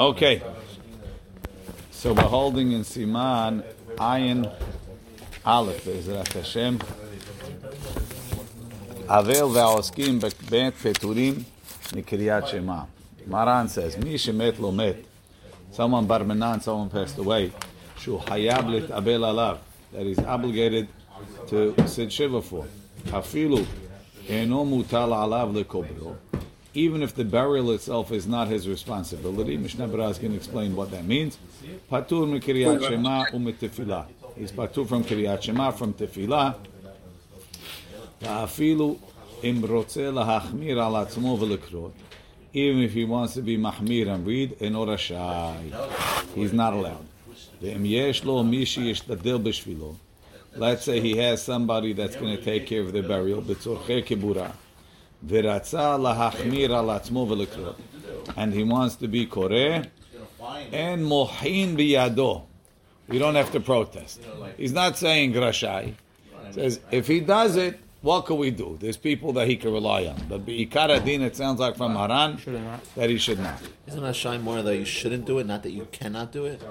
Okay. So we're holding in Siman Ayin Aleph Ezrat Hashem. Avel ve'oskim bet peturim mikriyat Shema. Maran says, Mi shemet lo met. Someone barmenan, someone passed away. Shu hayab lit abel alav. That is obligated to sit shiva for. Hafilu eno mutal alav lekobro even if the burial itself is not his responsibility. Mishnah Baraz can explain what that means. Patur mikiriyat shema umitefillah. He's patur from kiriyat shema, from tefillah. Ta'afilu im rotze lahachmir al atzmo v'lekrot. Even if he wants to be mahmir and read, in orashai. He's not allowed. Ve'im yesh lo mishi yishtadil b'shvilo. Let's say he has somebody that's going to take care of the burial. B'tzorche kibura. And he wants to be Kore, And mohin biyado. We don't have to protest. He's not saying rashai. Says, if he does it, what can we do? There's people that he can rely on. But Ikara it sounds like from Haran, that he should not. Isn't Rashai more that you shouldn't do it, not that you cannot do it?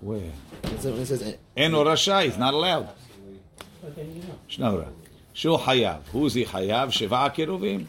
Where? It says, eh? En Rashai, he's not allowed. Shnora. Shu Hayav. Who's he Hayav? Shiva Kiruvim.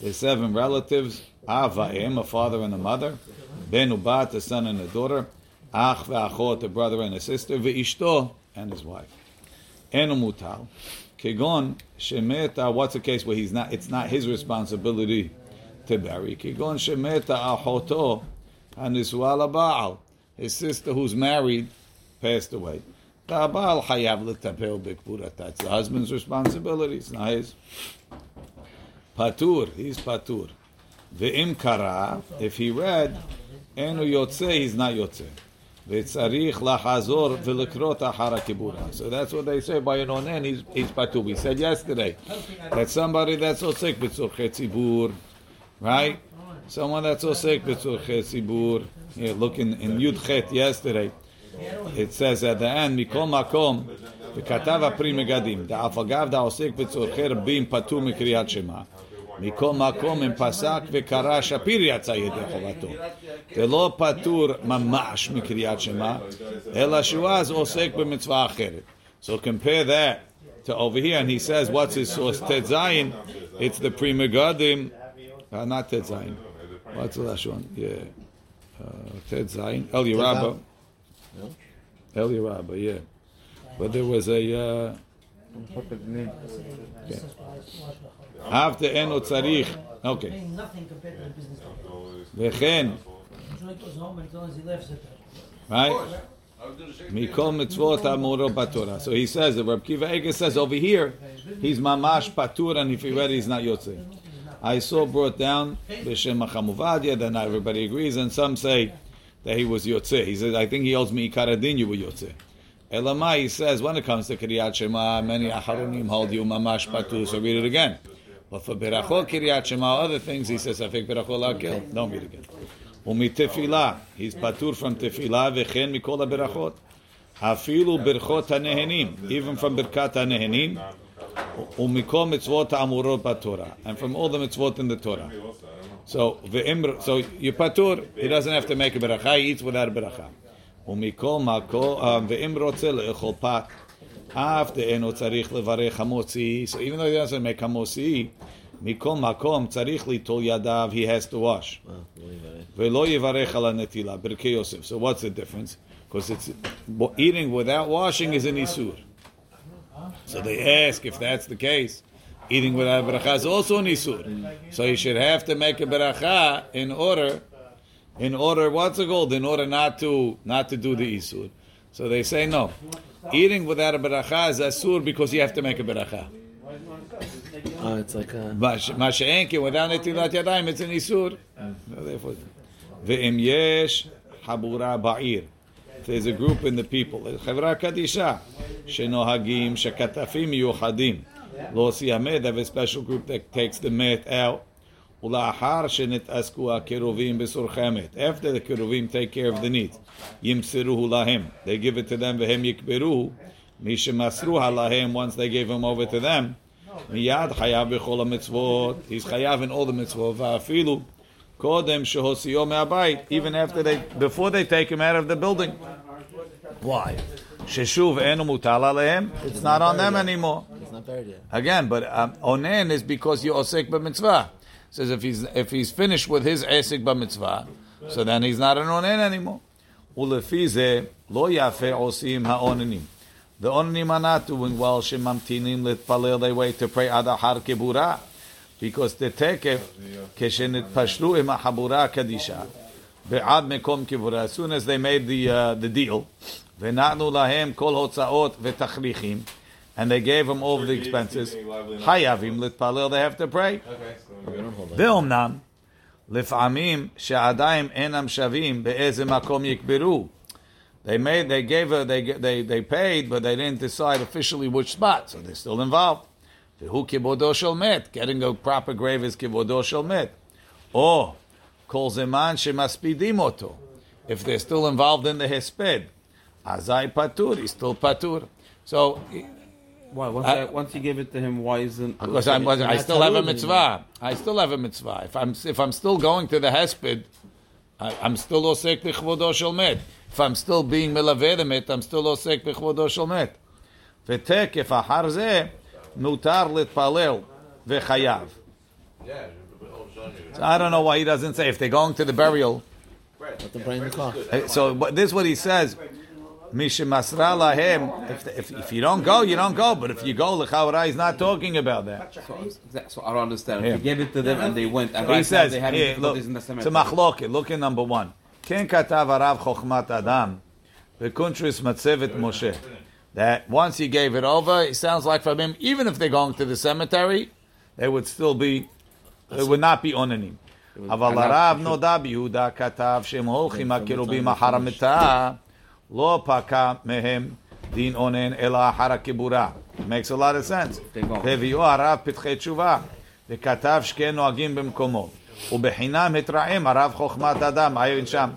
There's seven relatives. Ava'im, a father and a mother. Ben Ubat, a son and a daughter. Ach ve'achot, a brother and a sister. Ve'ishto, and his wife. Enu mutal. Kegon shemeta. What's the case where he's not? It's not his responsibility to bury. Kegon shemeta achoto haniswa baal. His sister who's married passed away. That's the husband's responsibility. It's not his. Patur, he's patur. Ve'im kara, if he read, enu yotze, he's not yotze. Ve'tzarich lachazor ve'lekrot achara kibura. So that's what they say by an onen, he's, he's patur. We said yesterday that somebody that's osek b'tzur tzibur, right? Someone that's osik b'tzur tzibur. Yeah, look in, in Yud Chet yesterday. It says at the end, Mikol Makom, וכתב הפרי מגדים, דאף אגב דעוסק בצורכי רבים פטור מקריאת שמע. מכל מקום אם פסק וקרא שפיר יצא ידי חובתו. זה לא פטור ממש מקריאת שמע, אלא שהוא אז עוסק במצווה אחרת. So compare that to over here, and he says, what's his source? Tetzayin, it's the Pri Megadim, uh, not Tetzayin. What's the last one? Yeah. Uh, Tetzayin, El no? Eli Rabba, yeah. But there was a. Uh, yeah. After Eno Tzarich. Okay. Lechen. Right? Mikol mitzvot amuro patura. So he says, the Rabbi Kiva Ege says over here, he's mamash patur, and if he read, he's not yotze. I saw brought down b'shem hachamuvadia, then everybody agrees, and some say that he was yotze. He says, I think he owes me ikaradin, you were yotze. Elamai, he says, when it comes to Kiryat Shema, many acharonim hold you mamash patur, so read it again. But for Berachot, Kiryat Shema, other things, he says, Afik Berachot Lakil. Don't read it again. ומתפילה, he's פטור from תפילה וכן מכל הברכות. אפילו ברכות הנהנים, even from ברכת הנהנים, ומכל מצוות האמורות בתורה, and from all the mitzvot in the Torah. So, ואם, so you're פטור, he doesn't have to make a ברכה, he eats without a ברכה. ומכל מקום, ואם רוצה לאכול פת, אף דאינו צריך לברך המוציא, so even though he doesn't make המוציא, מכל מקום צריך ליטול ידיו, he has to wash. ולא יברך על הנטילה, ברכי יוסף. So what's the difference? Because it's eating without washing is an isur. So they ask if that's the case. Eating without bracha is also an isur. So you should have to make a bracha in order, in order, what's it called? In order not to, not to do the isur. So they say no. Eating without a bracha is asur because you have to make a bracha. Oh, it's like a... mashenki without netilat yadayim, it's an isur. Therefore, ve'im yesh habura ba'ir there's a group in the people, חברה קדישה, שנוהגים שכתפים מיוחדים, להוציא המת, have a special group that takes the מת out, ולאחר שנתעסקו הקירובים בסורכי המת, after the קירובים take care of the needs, ימסרוהו להם, they give it to them והם יקברוהו, מי שמסרוה להם, once they gave him over to them, מיד חייב בכל המצוות, he's חייב in all the מצוות, ואפילו Kodem shehosio me'abayit, even after they, before they take him out of the building. Why? Sheshuv enu mutal alehem. It's not on them anymore. It's not buried yet. Again, but um, onen is because you osek b'mitzvah. Says if he's if he's finished with his esek b'mitzvah, so then he's not an onen anymore. Ze lo yafe osim ha'onenim. The onenim are not doing well. Shemamtinim litpalel. They wait to pray adahar kibura because the tekef keshenet pashlu im habura kadisha be'ad mekom kivura. As soon as they made the uh, the deal, ve'nanu lahem kol hotzaot ve'tachlichim, and they gave them all the expenses. Hayavim litpalil. They have to pray. Ve'omnam enam shavim be'ezem makom yikberu. They made, they gave, a, they they they paid, but they didn't decide officially which spot, so they're still involved. Who kibodo shel met? Getting a proper grave is kibodo shel met. Or kol zeman shemaspidim oto. If they're still involved in the hesped, azai patur, he's still patur. So why? Once, I, I, once, you give it to him, why isn't? Because I I still have a mitzvah. I still have a mitzvah. If I'm if I'm still going to the hesped, I, am still osek bechvodo shel If I'm still being melaveh I'm still osek bechvodo shel met. V'tek if aharze mutar litpalel v'chayav. Yeah, I don't know why he doesn't say if they're going to the burial. Let them bring the. So this is what he says. Mishimasra lahem. If, if, if you don't go, you don't go. But if you go, Lechawara is not talking about that. So, I don't understand. Yeah. He gave it to them and they went. And he right says, they had here, look, in the to machloke, look in number one. Ken katav arav chokhmat adam. Bekuntris matzevet Moshe That once he gave it over, it sounds like from him, even if they're going to the cemetery, they would still be, it would not be onanim. אבל הרב נודע ביהודה כתב שהם הולכים הקירובים אחר המיטה, לא פקע מהם דין אונן אלא אחר הקבורה. Makes a lot of sense. They go. והביאו הרב פתחי תשובה, וכתב שכן נוהגים במקומו. ובחינם התרעם הרב חוכמת אדם, עיין שם.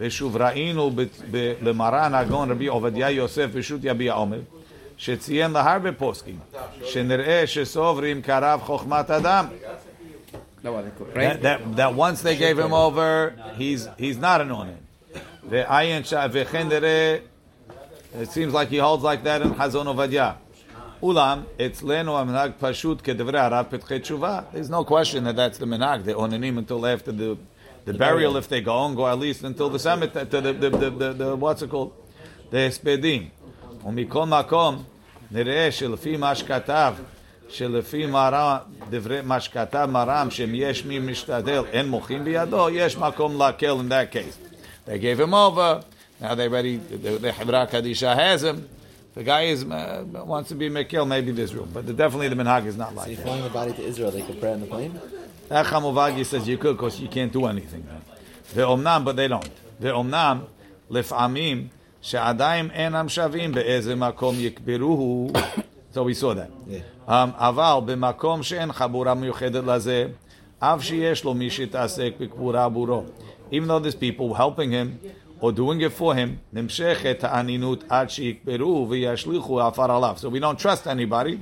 ושוב ראינו ב- ב- במרן הגאון רבי עובדיה יוסף פשוט יביע עומר, שציין להרבה פוסקים, שנראה שסוברים כרב חוכמת אדם. No, well, they could, That, right? that, that once they gave him over, he's he's not an onen. ועיין ש- וכן נראה, it seems like he holds like that in חזון עובדיה. אולם, אצלנו המנהג פשוט כדברי הרב פתחי תשובה. There's no question that that's the minhag. They're onenim until after the, the burial, if they go on, go at least until the cemetery, to the, the, the, the, the, what's it called? The הספדים. ומכל מקום, נראה שלפי מה שכתב, שלפי מרם, דברי מה שכתב מרם, שאם יש מי משתדל, אין מוחים בידו, יש מקום להקל in that case. They gave him over, now they're ready, the, the Hebra Kadisha has him, the guy is uh, wants to be Mekil, maybe this room, but the, definitely the minhag is not So like you're that. flying the body to Israel, they could pray on the plane? Echamuvagi says you could because you can't do anything. ואומנם, but they don't. ואומנם, לפעמים, שעדיין אינם שווים באיזה מקום יקברוהו. So we saw that. Yeah. Um, אבל במקום שאין חבורה מיוחדת לזה, אף שיש לו מי שיתעסק בקבורה עבורו. Even though there's people helping him, or doing it for him, נמשכת הענינות עד שיקברו וישליכו עפר עליו. So we don't trust anybody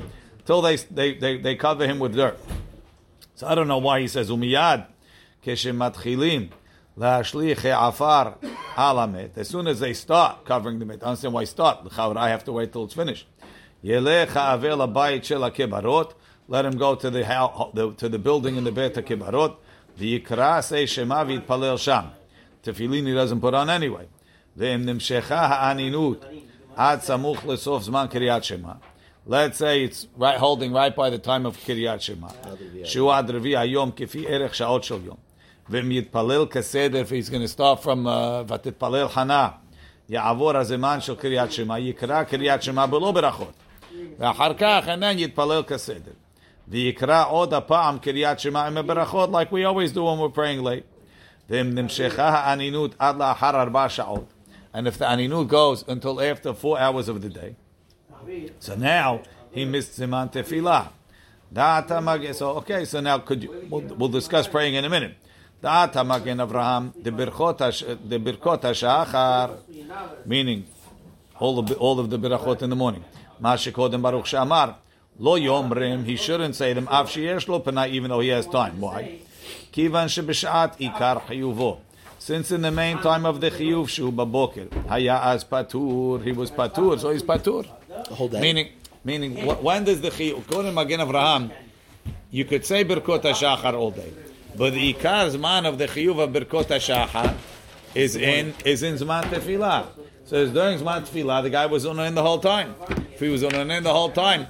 till they, they, they, they cover him with dirt. So I don't know why he says umiyad keshematchilim laashlichei afar alamet. As soon as they start covering the mit, I understand why start. How would I have to wait till it's finished? Yelech ha'avel abayit shel kibarot. Let him go to the to the building in the Beit Kibarot. V'yikra se shema v'yitpalel sham. Tefillin he doesn't put on anyway. Ve'im nimshecha ha'aninut ad samuch lesof zman kriyat shema. let's say it's right, holding right by the time of קריאת שמע, שהוא עד רביעי היום כפי ערך שעות של יום. ואם יתפלל כסדר, if he's going to start from uh, ותתפלל חנה, יעבור הזמן של קריאת שמע, יקרא קריאת שמע בלא ברכות. ואחר כך, and then יתפלל כסדר. ויקרא עוד הפעם קריאת שמע עם הברכות, like we always do when we're praying late. ואם נמשכה האנינות עד לאחר ארבע שעות, and if the aninut goes until after four hours of the day, so now he missed Siman Tefillah. Da'ata. So okay. So now could you? We'll, we'll discuss praying in a minute. Da'ata magen Avraham the birchot the birchot hashachar, meaning all of the, all of the birachot in the morning. Mashikodem Baruch Shamar lo yomrim. He shouldn't say them af sheyesh lo even though he has time. Why? Kivan shebishat ikar chiyuvo. Since in the main time of the chiyuv shu baboker haya as patur, he was patur, so he's patur. Whole day. Meaning, meaning, wh- when does the chiyuv, Magen Avraham, you could say Birkot HaShachar all day. But the Ikar Zman of the chiyuv of Birkot HaShachar is in, is in Zman Tefillah. So it's during Zman Tefillah, the guy was in the whole time. If he was in the whole time,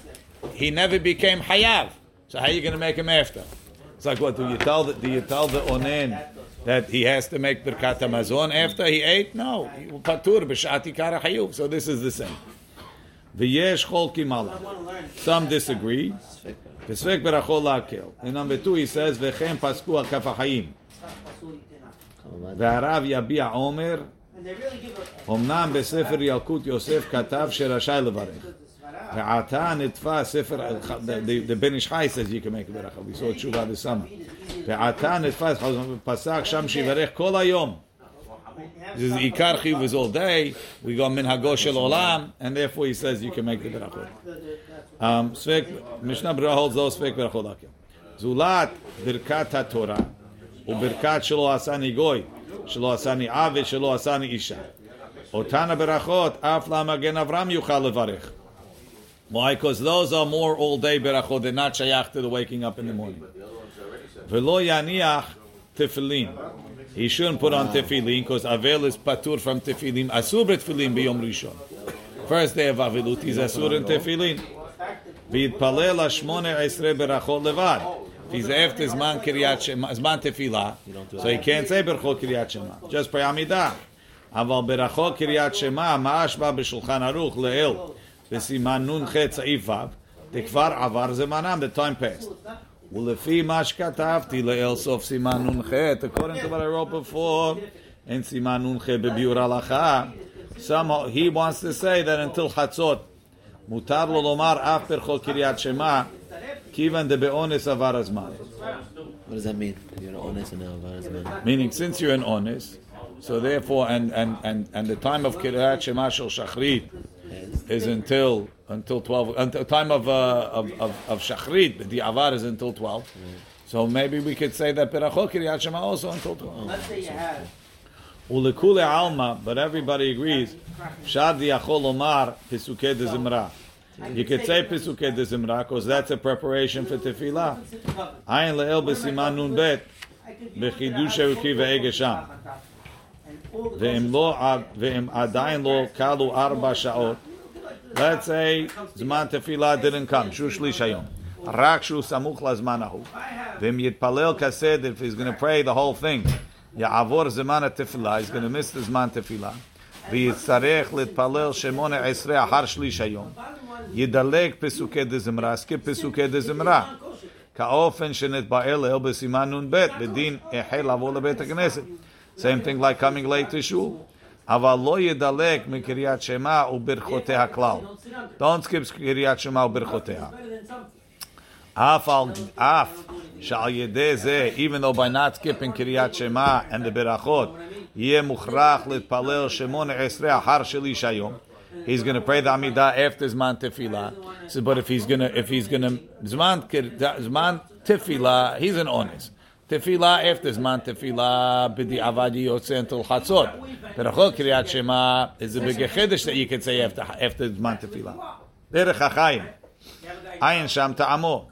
he never became Hayav. So how are you going to make him after? It's like what do you tell the do you tell the onen that he has to make birkat hamazon after he ate? No, patur b'shati kara. So this is the same. V'yesh cholkim ala. Some disagree. V'svek berachol lakel. And number two, he says v'chem pasku al kaf ha'chayim. והרב יביע עומר, אמנם בספר ילקוט יוסף כתב שרשאי לברך. ועתה נתפס ספר, the the Ben Ish Chai says you can make ברכה, we saw תשובה בסמה. ועתה נתפס, פסק שם שיברך כל היום. This is עיקר חיוב is all day, we go מנהגו של עולם, and therefore he says you can make the ברכות. Um, ספק, משנה ברורה holds those ספק ברכות להקל. זולת ברכת התורה, וברכת שלא עשני גוי, שלא עשני עוול, שלא עשני אישה. אותן הברכות, אף למגן אברהם יוכל לברך. Why? Because those are more all day berachot. They're not shayach to the waking up in the morning. Velo yaniach tefillin. He shouldn't put on tefillin because Avel is patur from tefillin. Asur tefillin biyom rishon. First day of Avilut is Asur in tefillin. Vid palel ashmone esre berachol levad. He's after Zman Kiryat Shema, Zman Tefillah, so he can't say berachol Kiryat Shema. Just pray Amidah. Aval berachol Kiryat Shema, ma'ashba b'Shulchan Aruch le'il. B'siman nun chet The vav. Dekvar avar zemanam, the time passed. Ulefi mashkatavti le'el. According to what I wrote before, in siman nunchet bebiur he wants to say that until Chatzot, mutar lo lomar af perchol kiryat shema, kivan de be'ones avar. What does that mean? You're honest and. Meaning, since you're an honest, so therefore, and and and and the time of kiryat shema shel shachrit is until until twelve. Until time of uh, of of, of Shachrit, but the Avar is until twelve. So maybe we could say that Berachot Kiryat Shema also until twelve. Let's say you have. Ulekule Alma, but everybody agrees. Shad Yachol Omar Pesukei de Zimra. You could say Pesukei de Zimra because that's a preparation for Tefillah. Ayin Le'el B'Siman Nun Bet בחידוש אלוקי והגה שם. ואם לא, ואם עדיין לא כלו ארבע שעות, let's say זמן תפילה didn't come, שהוא שליש היום. רק שהוא סמוך לזמן ההוא. ואם יתפלל כסדר, if he's going to pray the whole thing, יעבור זמן התפילה, he's going to miss the זמן תפילה, ויצטרך להתפלל שמונה עשרה אחר שליש היום, ידלג פסוקי דזמרה, סקיפ פסוקי דזמרה. כאופן שנתבער לאל בסימן נ"ב, בדין החל לבוא לבית הכנסת. Same thing like coming late to shul. Don't skip Kiryat Shema u'birchoteha. Af al af shal yedeze. Even though by not skipping Kiryat Shema and the berachot, yeh muchrach litpalel shemon esrei sheli shayom. He's going to pray the Amidah after Zman Tefillah. So, but if he's going to, if he's going to Zman, Zman Tefillah, he's an honest. Tefillah after Zman Tefillah, b'di avadi yotze until Chatzot. Berachot Kriyat Shema is a big chedesh that you can say after, after Zman Tefillah. Derech HaChaim. Ayin Sham Ta'amo.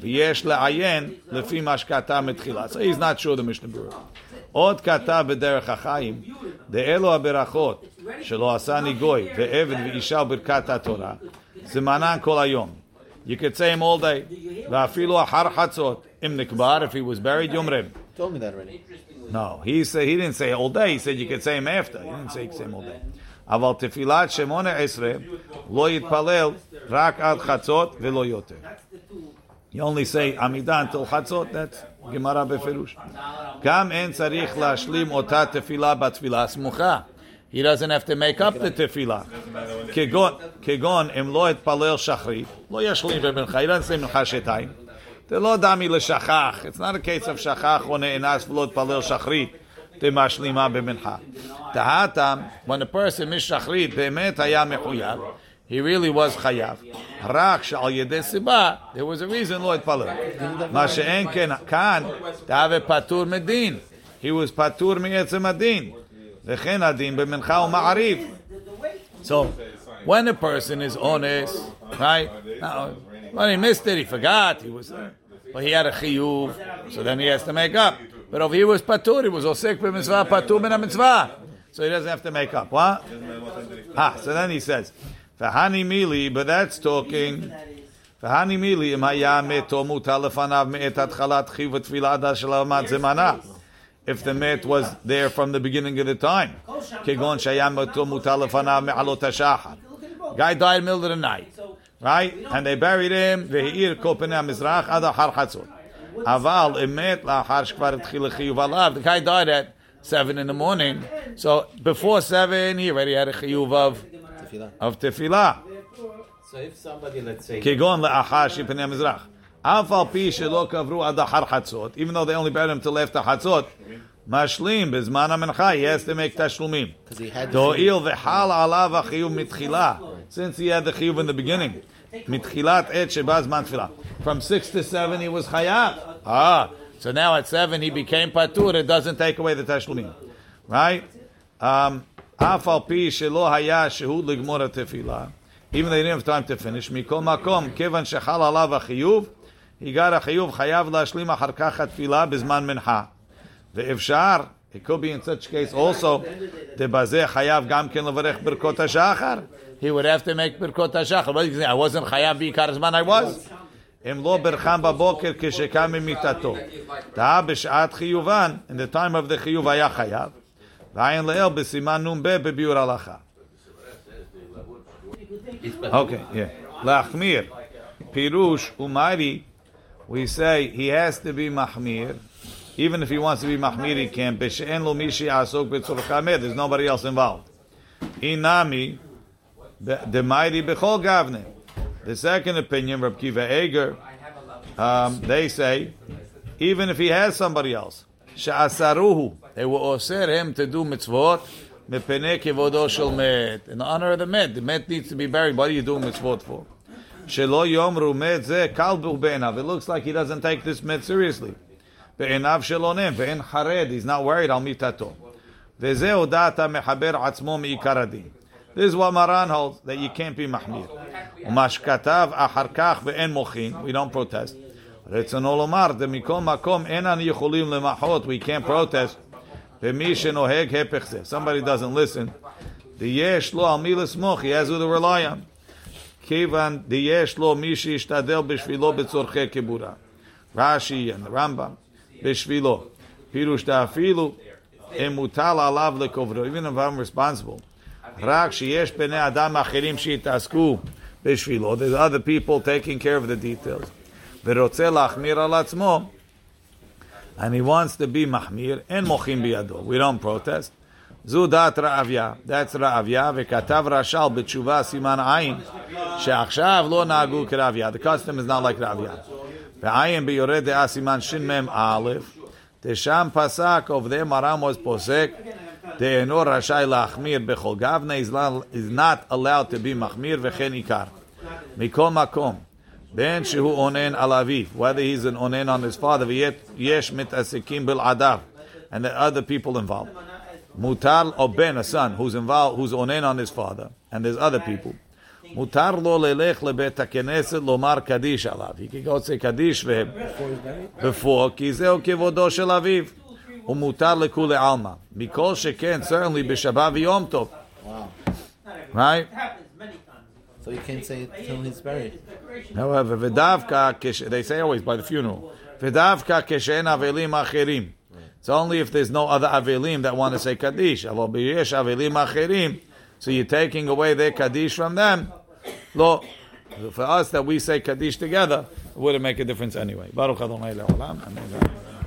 ויש לעיין לפי מה שכתב מתחילה. So he's not sure the Mishnah Berurah. עוד כתב בדרך החיים, דאלו הברכות שלא עשני גוי ועבד ואישה וברכת התורה, זמנן כל היום. You could say him all day, ואפילו אחר חצות, אם נקבר, if he was buried, יום רב. told me that already. No, he said he didn't say all day. He said you could say him after. He didn't say you could say him all day. אבל תפילת שמונה עשרה לא יתפלל רק עד חצות ולא יותר. You only say עמידה until חצות, that's גמרא בפירוש. גם אין צריך להשלים אותה תפילה בתפילה הסמוכה. He doesn't have to make up the tefillah. Kegon, kegon, im lo et palel shachri, lo yashlim bebincha. He doesn't say mincha shetayim. The lo dami l'shachach. It's not a case of shachach when ne'enas v'lo vloet palel shachri. The mashlima b'mincha. The hatam, when a person is shachri, be'emet haya mechuyav, he really was chayav. Rak shal yedei siba, there was a reason loet palel. Ma she'en ken kan, dave patur medin. He was patur mi'etzem adin. Lechen adin b'mincha u'ma'ariv. So, when a person is honest, right? Now, when he missed it, he forgot, he was, but he had a chiyuv, so then he has to make up. But over here was patur, he was osik b'mitzvah, patur min mitzvah. So he doesn't have to make up. What? Ha? so then he says, Fahani mili, but that's talking. Fahani mili, im hayah meto mutalefanav me'et atchalat chiv v'tfila adash shalamat zemana if the met was there from the beginning of the time. Guy died in middle of the night, right? And they buried him. Ve'ir kopena mizrach ada har chatzot. Aval emet la'har shkvar tchilachi uvalav. The guy died at seven in the morning, so before seven he already had a chiyuv of of tefillah. So if somebody, let's say, kigon la'achar shipenem mizrach. Afal pi shelo kavru ad har chatzot, even though they only buried him till after chatzot. Mashlim bezman ha-mincha, he has to make tashlumim. Do'il v'chal alav ha-chiyuv mitchila, since he had the chiyuv in the beginning. Mitchilat et shebaz man tefillah. From six to seven, he was chayav. Ah, so now at seven, he became patur. It doesn't take away the tashlumim, right? Um, Afal pi shelo haya shehud ligmor tefillah. Even though he didn't have time to finish, mikol makom kevan shechal alav ha-chiyuv היגר החיוב חייב להשלים אחר כך התפילה בזמן מנחה. ואפשר, it could be in such case also, דבזה חייב גם כן לברך ברכות השחר. He would have to make ברכות השחר. What is he saying? I wasn't חייב בעיקר הזמן I was. אם לא ברכם בבוקר כשקם ממיטתו. טעה בשעת חיובן, in the time of the חיוב היה חייב. ועין לאל בסימן נ"ב בביאור הלכה. Okay, yeah. להחמיר. פירוש ומיירי, we say he has to be mahmir. Even if he wants to be mahmir, he can't. B'she'en lo mishi. There's nobody else involved. Inami, the mighty b'chol gavne. The second opinion, Reb Kiva Eger, um, they say, even if he has somebody else, she'asaruhu, they will osir him to do mitzvot, in honor of the med, The med needs to be buried. What are you doing mitzvot for? Shelo yomru met ze kalbu be'enav. It looks like he doesn't take this met seriously. Be'enav shelonem, ve'en hared. He's not worried al mitato. וזה הודעת המחבר עצמו מעיקר הדין. This is what Maran holds, that you can't be מחמיר. ומה שכתב אחר כך ואין מוחין, we don't protest. רצונו לומר, דמכל מקום אין אנו יכולים למחות, we can't protest, ומי שנוהג הפך זה. Somebody doesn't listen. דיש לו על מי לסמוך, he has who to rely on. כיוון דיש לו מי שישתדל בשבילו בצורכי כיבורה. רש"י and the רמב"ם, בשבילו. פירוש דאפילו, אם מוטל עליו לקוברו, even if I'm responsible. רק שיש בני אדם אחרים שיתעסקו בשבילו, there's other people taking care of the details. ורוצה להחמיר על עצמו, and he wants to be מחמיר, אין מוחים בידו, we don't protest. זו דעת רעביה, that's רעביה, וכתב רש"ל בתשובה סימן עין, שעכשיו לא נהגו כרעביה, the custom is not like רעביה. ועין ביורה דעה סימן שמ"ם א', דשם פסק, over there מרם was פוסק, דאינו רשאי להחמיר בכל גבנה, is not- is not allowed to be מחמיר וכן עיקר. מכל מקום, בין שהוא אונן על אביו, whether he's an אונן on his father, ויש מתעסקים בלעדיו, and the other people involved. Mutar or ben a son who's involved, who's onen on his father, and there's other people. Mutar lo lelech lebet hakeneset lomar kaddish alav. He can go say kaddish vehem before kizeo zeo kevodo shel aviv. Umutar lekule alma. Mikol sheken certainly b'shabbat v'yom tov. Wow. Right. So you can't say it until he's buried. However, v'davka they say always by the funeral. V'davka keshen avelim acherim. It's only if there's no other Avelim that want to say Kaddish. Avelim Acherim. So you're taking away their Kaddish from them. For us that we say Kaddish together, it wouldn't make a difference anyway. Baruch Adonai Le'olam.